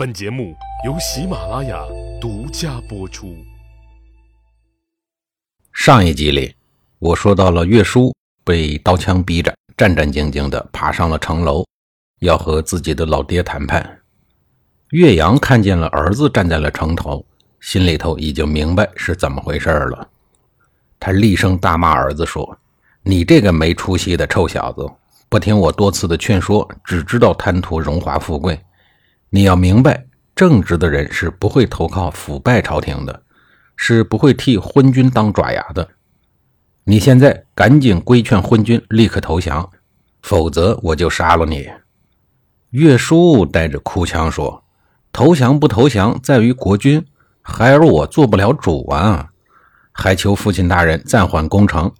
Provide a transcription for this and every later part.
本节目由喜马拉雅独家播出。上一集里，我说到了岳叔被刀枪逼着，战战兢兢地爬上了城楼，要和自己的老爹谈判。岳阳看见了儿子站在了城头，心里头已经明白是怎么回事了。他厉声大骂儿子说：“你这个没出息的臭小子，不听我多次的劝说，只知道贪图荣华富贵。你要明白，正直的人是不会投靠腐败朝廷的，是不会替昏君当爪牙的。你现在赶紧规劝昏君立刻投降，否则我就杀了你。”岳叔带着哭腔说。投降不投降，在于国君，孩儿我做不了主啊！还求父亲大人暂缓攻城，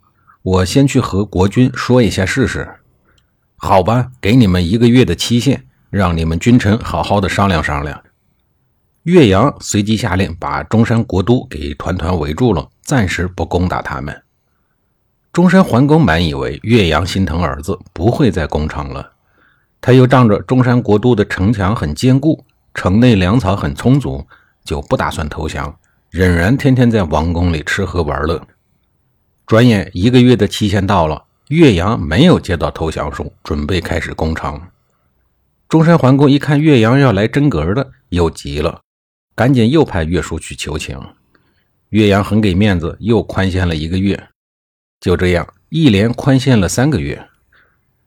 我先去和国君说一下试试。好吧，给你们一个月的期限，让你们君臣好好的商量商量。岳阳随即下令把中山国都给团团围住了，暂时不攻打他们。中山桓公满以为岳阳心疼儿子，不会再攻城了。他又仗着中山国都的城墙很坚固。城内粮草很充足，就不打算投降，仍然天天在王宫里吃喝玩乐。转眼一个月的期限到了，岳阳没有接到投降书，准备开始攻城。中山桓公一看岳阳要来真格的，又急了，赶紧又派岳叔去求情。岳阳很给面子，又宽限了一个月。就这样，一连宽限了三个月。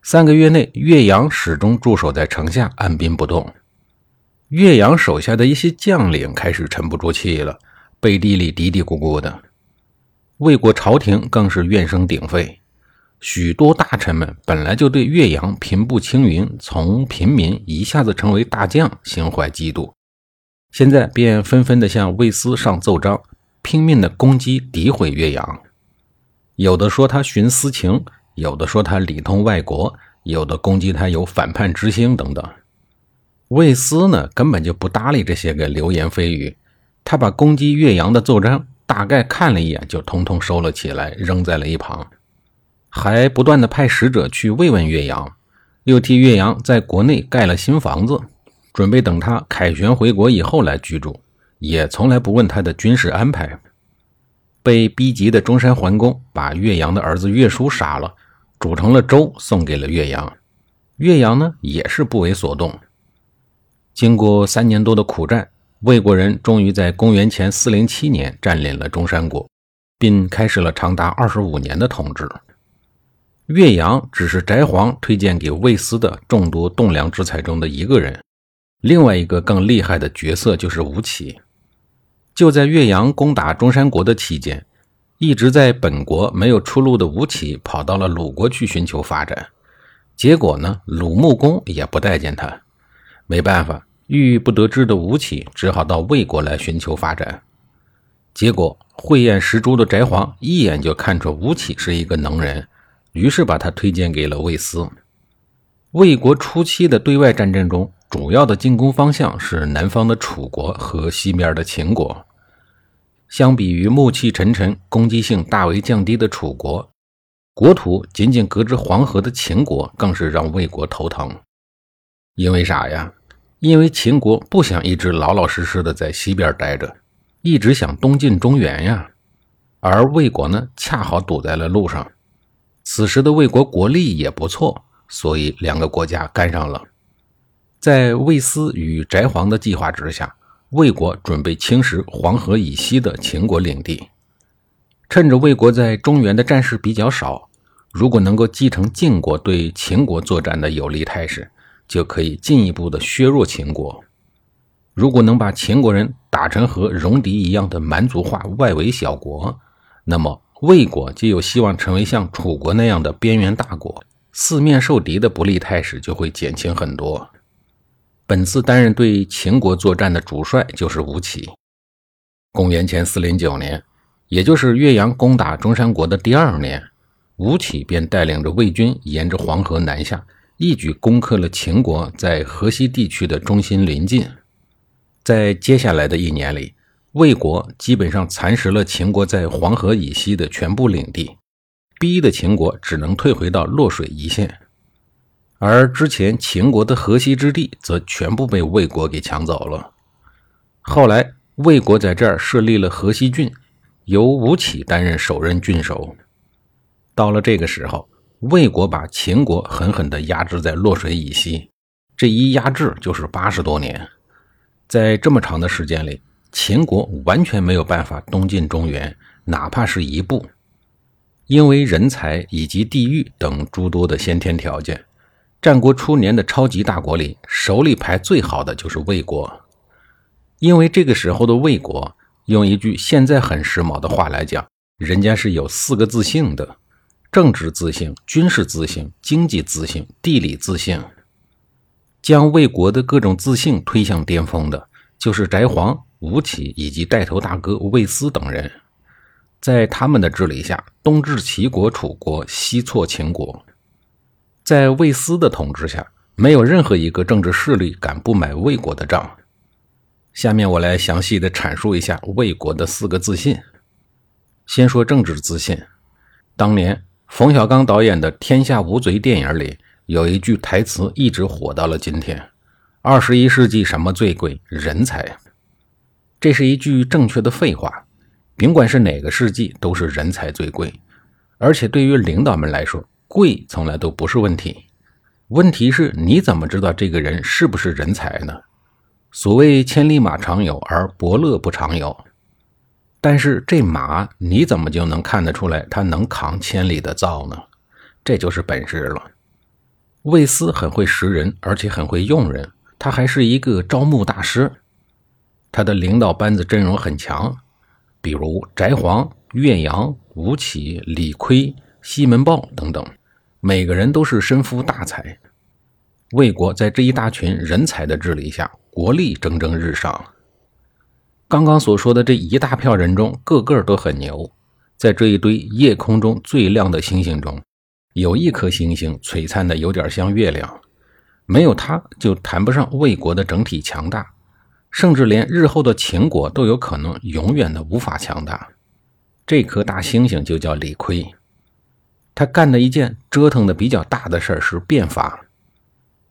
三个月内，岳阳始终驻守在城下，按兵不动。岳阳手下的一些将领开始沉不住气了，背地里嘀嘀咕咕的。魏国朝廷更是怨声鼎沸，许多大臣们本来就对岳阳平步青云，从平民一下子成为大将心怀嫉妒，现在便纷纷的向魏斯上奏章，拼命的攻击诋毁岳阳。有的说他徇私情，有的说他里通外国，有的攻击他有反叛之心等等。魏斯呢，根本就不搭理这些个流言蜚语，他把攻击岳阳的奏章大概看了一眼，就通通收了起来，扔在了一旁，还不断的派使者去慰问岳阳，又替岳阳在国内盖了新房子，准备等他凯旋回国以后来居住，也从来不问他的军事安排。被逼急的中山桓公把岳阳的儿子岳叔杀了，煮成了粥送给了岳阳，岳阳呢也是不为所动。经过三年多的苦战，魏国人终于在公元前四零七年占领了中山国，并开始了长达二十五年的统治。岳阳只是翟璜推荐给魏斯的众多栋梁之才中的一个人，另外一个更厉害的角色就是吴起。就在岳阳攻打中山国的期间，一直在本国没有出路的吴起跑到了鲁国去寻求发展，结果呢，鲁穆公也不待见他。没办法，郁郁不得志的吴起只好到魏国来寻求发展。结果，慧眼识珠的翟璜一眼就看出吴起是一个能人，于是把他推荐给了魏斯。魏国初期的对外战争中，主要的进攻方向是南方的楚国和西边的秦国。相比于暮气沉沉、攻击性大为降低的楚国，国土仅仅隔着黄河的秦国更是让魏国头疼。因为啥呀？因为秦国不想一直老老实实的在西边待着，一直想东进中原呀。而魏国呢，恰好堵在了路上。此时的魏国国力也不错，所以两个国家干上了。在魏斯与翟璜的计划之下，魏国准备侵蚀黄河以西的秦国领地。趁着魏国在中原的战事比较少，如果能够继承晋国对秦国作战的有利态势。就可以进一步的削弱秦国。如果能把秦国人打成和戎狄一样的蛮族化外围小国，那么魏国就有希望成为像楚国那样的边缘大国，四面受敌的不利态势就会减轻很多。本次担任对秦国作战的主帅就是吴起。公元前四零九年，也就是岳阳攻打中山国的第二年，吴起便带领着魏军沿着黄河南下。一举攻克了秦国在河西地区的中心临近，在接下来的一年里，魏国基本上蚕食了秦国在黄河以西的全部领地，逼得秦国只能退回到洛水一线。而之前秦国的河西之地则全部被魏国给抢走了。后来魏国在这儿设立了河西郡，由吴起担任首任郡守。到了这个时候，魏国把秦国狠狠地压制在洛水以西，这一压制就是八十多年。在这么长的时间里，秦国完全没有办法东进中原，哪怕是一步，因为人才以及地域等诸多的先天条件。战国初年的超级大国里，手里排最好的就是魏国，因为这个时候的魏国，用一句现在很时髦的话来讲，人家是有四个自信的：政治自信、军事自信、经济自信、地理自信。将魏国的各种自信推向巅峰的，就是翟璜、吴起以及带头大哥魏斯等人。在他们的治理下，东至齐国、楚国，西挫秦国。在魏斯的统治下，没有任何一个政治势力敢不买魏国的账。下面我来详细的阐述一下魏国的四个自信。先说政治自信。当年冯小刚导演的《天下无贼》电影里。有一句台词一直火到了今天：“二十一世纪什么最贵？人才。”这是一句正确的废话。甭管是哪个世纪，都是人才最贵。而且对于领导们来说，贵从来都不是问题。问题是你怎么知道这个人是不是人才呢？所谓千里马常有，而伯乐不常有。但是这马你怎么就能看得出来他能扛千里的造呢？这就是本事了。魏斯很会识人，而且很会用人。他还是一个招募大师，他的领导班子阵容很强，比如翟璜、岳阳、吴起、李悝、西门豹等等，每个人都是身负大才。魏国在这一大群人才的治理下，国力蒸蒸日上。刚刚所说的这一大票人中，个个都很牛。在这一堆夜空中最亮的星星中。有一颗星星璀璨的有点像月亮，没有它就谈不上魏国的整体强大，甚至连日后的秦国都有可能永远的无法强大。这颗大猩猩就叫李悝，他干的一件折腾的比较大的事儿是变法。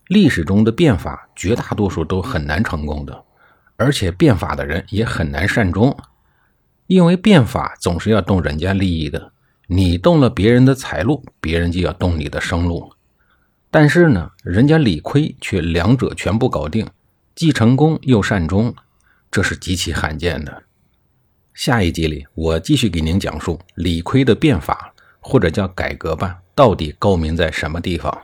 历史中的变法绝大多数都很难成功的，而且变法的人也很难善终，因为变法总是要动人家利益的。你动了别人的财路，别人就要动你的生路。但是呢，人家李悝却两者全部搞定，既成功又善终，这是极其罕见的。下一集里，我继续给您讲述李悝的变法，或者叫改革吧，到底高明在什么地方。